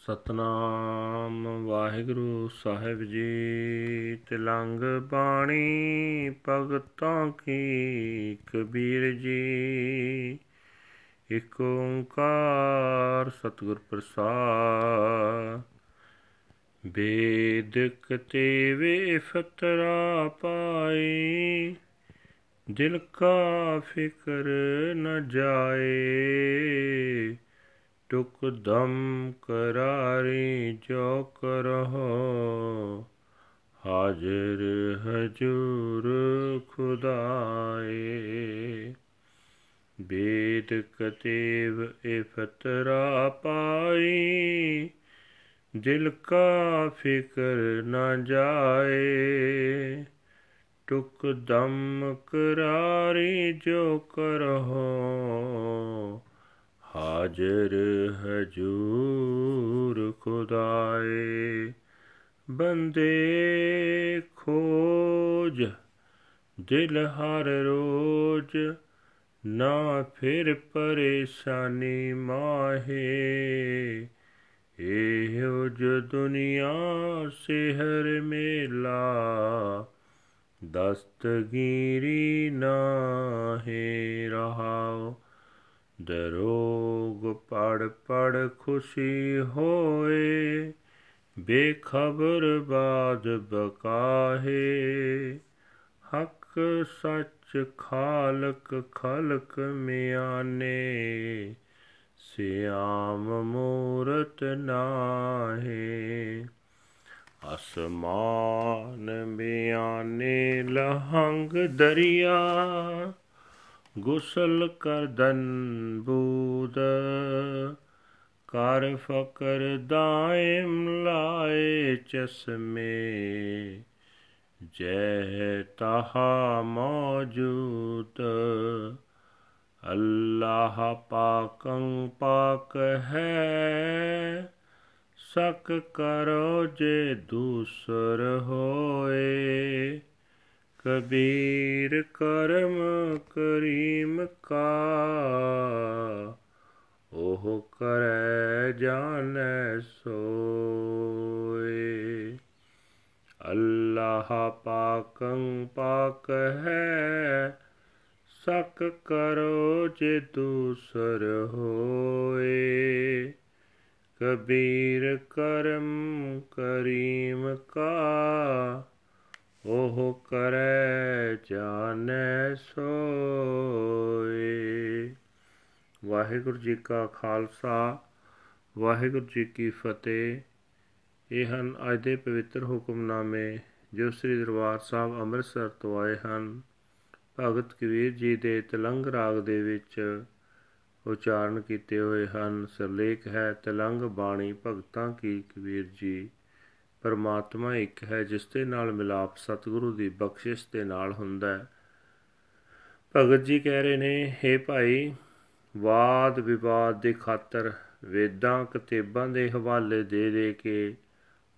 ਸਤਨਾਮ ਵਾਹਿਗੁਰੂ ਸਾਹਿਬ ਜੀ। ਤਿਲੰਗ ਬਾਣੀ ਭਗਤਾਂ ਕੀ ਕਬੀਰ ਜੀ। ਇਕ ਓੰਕਾਰ ਸਤਿਗੁਰ ਪ੍ਰਸਾਦ। ਬੇਦ ਕਤੇਵੇ ਫਤਰਾ ਪਾਈ। ਦਿਲ ਕਾ ਫਿਕਰ ਨ ਜਾਏ। ਟੁਕ ਦਮ ਕਰਾਰੀ ਜੋ ਕਰੋ ਹਾਜ਼ਰ ਹਜੂਰ ਖੁਦਾਏ। ਬੇਦ ਕਤੇਵ ਇਹ ਫਤਰਾ ਪਾਈ। ਦਿਲ ਕਾ ਫਿਕਰ ਨਾ ਜਾਏ। ਟੁਕ ਦਮ ਕਰਾਰੀ ਜੋ ਕਰੋ ਹਾਜ਼ਰ ਹਜੂਰ ਖੁਦਾਏ, ਬੰਦੇ ਖੋਜ, ਦਿਲ ਹਰ ਰੋਜ, ਨਾ ਫਿਰ ਪਰੇਸ਼ਾਨੀ ਮਾਹੇ। ਇਹੋ ਜੋ ਦੁਨੀਆ ਸਿਹਰ ਮੇਲਾ, ਦਸਤਗੀਰੀ ਨਾ ਹੈ ਰਹਾਓ। ਦਰੋ ਪੜ ਪੜ ਖੁਸ਼ੀ ਹੋਏ, ਬੇਖਬਰ ਬਾਦ ਬਕਾਹੇ। ਹਕ ਸੱਚ ਖਾਲਕ ਖਲਕ ਮਿਆਨੇ, ਸਿਆਮ ਮੂਰਤ ਨਾਹੇ। ਅਸਮਾਨ ਬਿਆਨੇ ਲਹੰਗ ਦਰਿਆ ਗੁਸਲ ਕਰਦਨ ਬੂਦ, ਕਰ ਫਕਰ ਦਾਇਮ ਲਾਏ ਚਸ਼ਮੇ ਜੈ ਤਹਾ ਮੌਜੂਦ। ਅੱਲਾਹ ਪਾਕੰ ਪਾਕ ਹੈ, ਸਕ ਕਰੋ ਜੇ ਦੂਸਰ ਹੋਏ। ਕਬੀਰ ਕਰਮ ਕਰੀਮ ਕਾ, ਉਹ ਕਰੈ ਜਾਣੈ ਸੋਏ। ਅੱਲਾਹ ਪਾਕੰ ਪਾਕ ਹੈ ਸਕ ਕਰੋ ਜੇ ਦੂਸਰ ਹੋਏ। ਕਬੀਰ ਕਰਮ ਕਰੀਮ ਕਾ ਉਹ ਕਰੈ ਜਾਣੈ ਸੋਏ। ਵਾਹਿਗੁਰੂ ਜੀ ਕਾ ਖਾਲਸਾ, ਵਾਹਿਗੁਰੂ ਜੀ ਕੀ ਫਤਿਹ। ਇਹ ਹਨ ਅੱਜ ਦੇ ਪਵਿੱਤਰ ਹੁਕਮਨਾਮੇ ਜੋ ਸ੍ਰੀ ਦਰਬਾਰ ਸਾਹਿਬ ਅੰਮ੍ਰਿਤਸਰ ਤੋਂ ਆਏ ਹਨ। ਭਗਤ ਕਬੀਰ ਜੀ ਦੇ ਤਲੰਗ ਰਾਗ ਦੇ ਵਿੱਚ ਉਚਾਰਨ ਕੀਤੇ ਹੋਏ ਹਨ। ਸਰਲੇਖ ਹੈ, ਤਲੰਗ ਬਾਣੀ ਭਗਤਾਂ ਕੀ ਕਬੀਰ ਜੀ। ਪਰਮਾਤਮਾ ਇੱਕ ਹੈ, ਜਿਸ ਦੇ ਨਾਲ ਮਿਲਾਪ ਸਤਿਗੁਰੂ ਦੀ ਬਖਸ਼ਿਸ਼ ਦੇ ਨਾਲ ਹੁੰਦਾ ਹੈ। ਭਗਤ ਜੀ ਕਹਿ ਰਹੇ ਨੇ हे ਭਾਈ, ਵਾਦ ਵਿਵਾਦ ਦੇ ਖਾਤਰ ਵੇਦਾਂ, ਕਿਤਾਬਾਂ ਦੇ ਹਵਾਲੇ ਦੇ ਦੇ ਕੇ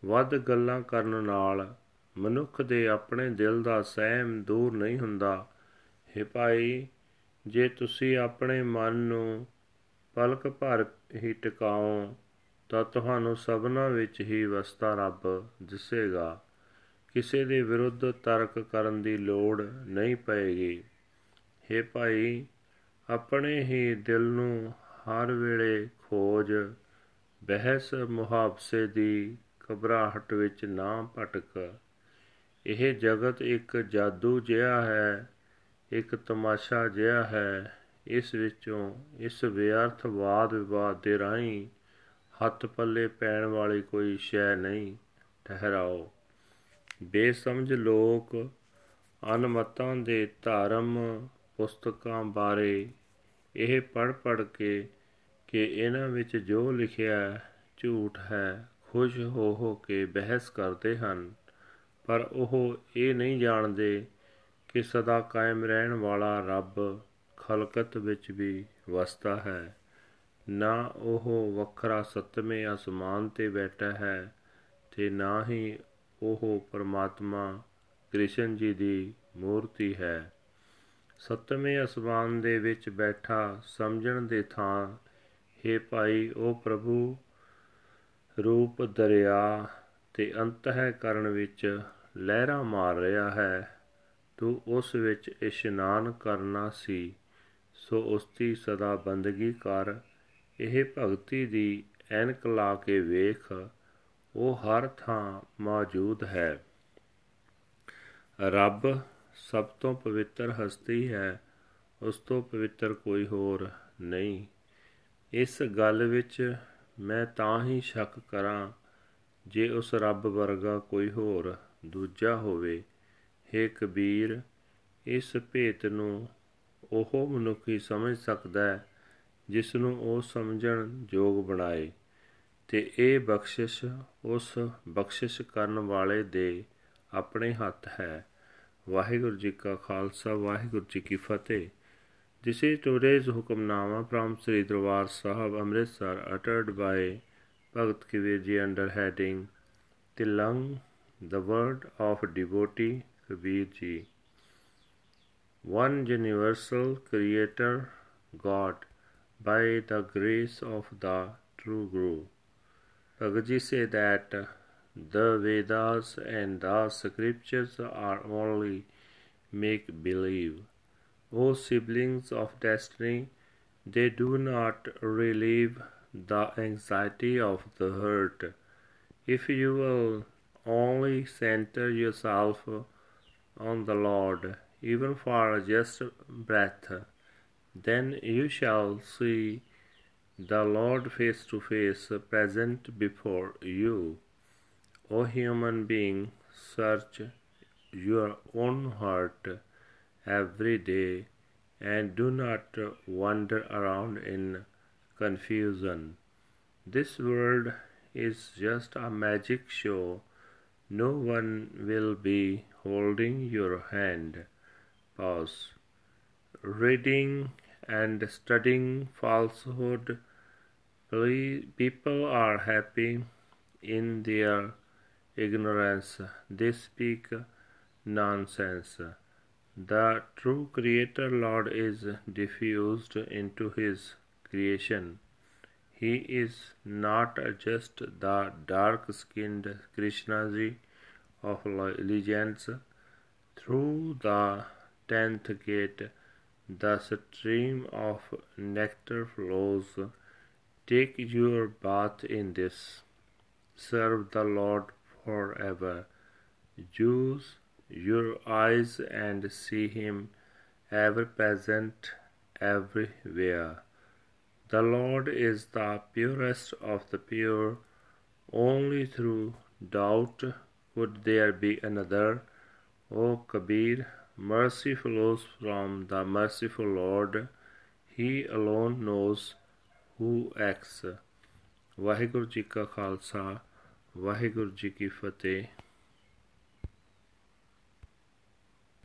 ਵੱਧ ਗੱਲਾਂ ਕਰਨ ਨਾਲ ਮਨੁੱਖ ਦੇ ਆਪਣੇ ਦਿਲ ਦਾ ਸਹਿਮ ਦੂਰ ਨਹੀਂ ਹੁੰਦਾ। हे ਭਾਈ, ਜੇ ਤੁਸੀਂ ਆਪਣੇ ਮਨ ਨੂੰ ਪਲਕ ਭਰ ਹੀ ਟਿਕਾਓ ਤਾਂ ਤੁਹਾਨੂੰ ਸਭਨਾ ਵਿੱਚ ਹੀ ਵਸਤਾ ਰੱਬ ਦਿਸੇਗਾ। ਕਿਸੇ ਦੇ ਵਿਰੁੱਧ ਤਰਕ ਕਰਨ ਦੀ ਲੋੜ ਨਹੀਂ ਪਏਗੀ। हे ਭਾਈ, ਆਪਣੇ ਹੀ ਦਿਲ ਨੂੰ ਹਰ ਵੇਲੇ ਖੋਜ, ਬਹਿਸ ਮੁਹਾਬਸੇ ਦੀ ਘਬਰਾਹਟ ਵਿੱਚ ਨਾ ਭਟਕ। ਇਹ ਜਗਤ ਇੱਕ ਜਾਦੂ ਜਿਹਾ ਹੈ, ਇੱਕ ਤਮਾਸ਼ਾ ਜਿਹਾ ਹੈ। ਇਸ ਵਿੱਚੋਂ ਇਸ ਵਿਅਰਥ ਵਾਦ ਵਿਵਾਦ ਦੇ ਰਾਹੀਂ ਹੱਥ ਪੱਲੇ ਪੈਣ ਵਾਲੀ ਕੋਈ ਸ਼ੈ ਨਹੀਂ, ਠਹਿਰਾਓ। ਬੇਸਮਝ ਲੋਕ ਅਨਮਤਾਂ ਦੇ ਧਰਮ ਪੁਸਤਕਾਂ ਬਾਰੇ ਇਹ ਪੜ ਪੜ ਕੇ ਕਿ ਇਹਨਾਂ ਵਿੱਚ ਜੋ ਲਿਖਿਆ ਝੂਠ ਹੈ, ਖੁਸ਼ ਹੋ ਹੋ ਕੇ ਬਹਿਸ ਕਰਦੇ ਹਨ। ਪਰ ਉਹ ਇਹ ਨਹੀਂ ਜਾਣਦੇ ਕਿ ਸਦਾ ਕਾਇਮ ਰਹਿਣ ਵਾਲਾ ਰੱਬ ਖਲਕਤ ਵਿੱਚ ਵੀ ਵਸਦਾ ਹੈ। ਨਾ ਉਹ ਵੱਖਰਾ ਸਤਵੇਂ ਅਸਮਾਨ ਤੇ ਬੈਠਾ ਹੈ ਤੇ ਨਾ ਹੀ ਉਹ ਪਰਮਾਤਮਾ ਕ੍ਰਿਸ਼ਨ ਜੀ ਦੀ ਮੂਰਤੀ ਹੈ। ਸਤਵੇਂ ਅਸਮਾਨ ਦੇ ਵਿੱਚ ਬੈਠਾ ਸਮਝਣ ਦੇ ਥਾਂ हे ਭਾਈ, ਉਹ ਪ੍ਰਭੂ ਰੂਪ ਦਰਿਆ ਤੇ ਅੰਤਹਿ ਕਰਨ ਵਿੱਚ ਲਹਿਰਾਂ ਮਾਰ ਰਿਹਾ ਹੈ। ਤੂੰ ਉਸ ਵਿੱਚ ਇਸ਼ਨਾਨ ਕਰਨਾ ਸੀ, ਸੋ ਉਸ ਦੀ ਸਦਾ ਬੰਦਗੀ ਕਰ। ਇਹ ਭਗਤੀ ਦੀ ਐਨਕ ਲਾ ਕੇ ਵੇਖ, ਉਹ ਹਰ ਥਾਂ ਮੌਜੂਦ ਹੈ। ਰੱਬ ਸਭ ਤੋਂ ਪਵਿੱਤਰ ਹਸਤੀ ਹੈ, ਉਸ ਤੋਂ ਪਵਿੱਤਰ ਕੋਈ ਹੋਰ ਨਹੀਂ। ਇਸ ਗੱਲ ਵਿੱਚ ਮੈਂ ਤਾਂ ਹੀ ਸ਼ੱਕ ਕਰਾਂ, ਜੇ ਉਸ ਰੱਬ ਵਰਗਾ ਕੋਈ ਹੋਰ ਦੂਜਾ ਹੋਵੇ। हे ਕਬੀਰ, ਇਸ ਭੇਤ ਨੂੰ ਉਹ ਮਨੁੱਖੀ ਸਮਝ ਸਕਦਾ ਹੈ ਜਿਸ ਨੂੰ ਉਹ ਸਮਝਣ ਯੋਗ ਬਣਾਏ ਤੇ ਇਹ ਬਖਸ਼ਿਸ਼ ਉਸ ਬਖਸ਼ਿਸ਼ ਕਰਨ ਵਾਲੇ ਦੇ ਆਪਣੇ ਹੱਥ ਹੈ ਵਾਹਿਗੁਰੂ ਜੀ ਕਾ ਖਾਲਸਾ ਵਾਹਿਗੁਰੂ ਜੀ ਕੀ ਫਤਿਹ This is today's Hukamnama from Sri Darbar Sahib Amritsar uttered by Bhagat Kabir Ji under heading Tilang, the word of devotee Kabir Ji. One universal creator God by the grace of the true Guru. Bhagavad say that the Vedas and the scriptures are only make believe. O siblings of destiny, they do not relieve the anxiety of the heart. If you will only center yourself on the Lord, even for just breath, then you shall see the Lord face to face present before you. O human being, search your own heart every day and do not wander around in confusion. This world is just a magic show. No one will be holding your hand. Pause. Reading and studying falsehood. People are happy in their ignorance. They speak nonsense. The true Creator Lord is diffused into His creation. He is not just the dark skinned Krishnaji of legends. Through the tenth gate, the stream of nectar flows. Take your bath in this. Serve the Lord forever. Use your eyes and see him ever present everywhere. The Lord is the purest of the pure. Only through doubt could there be another. O Kabir, mercy flows from the merciful Lord. He alone knows who acts. Waheguru ji ਕਾ ਖਾਲਸਾ ਵਾਹਿਗੁਰੂ ਜੀ ਕੀ ਫਤਿਹ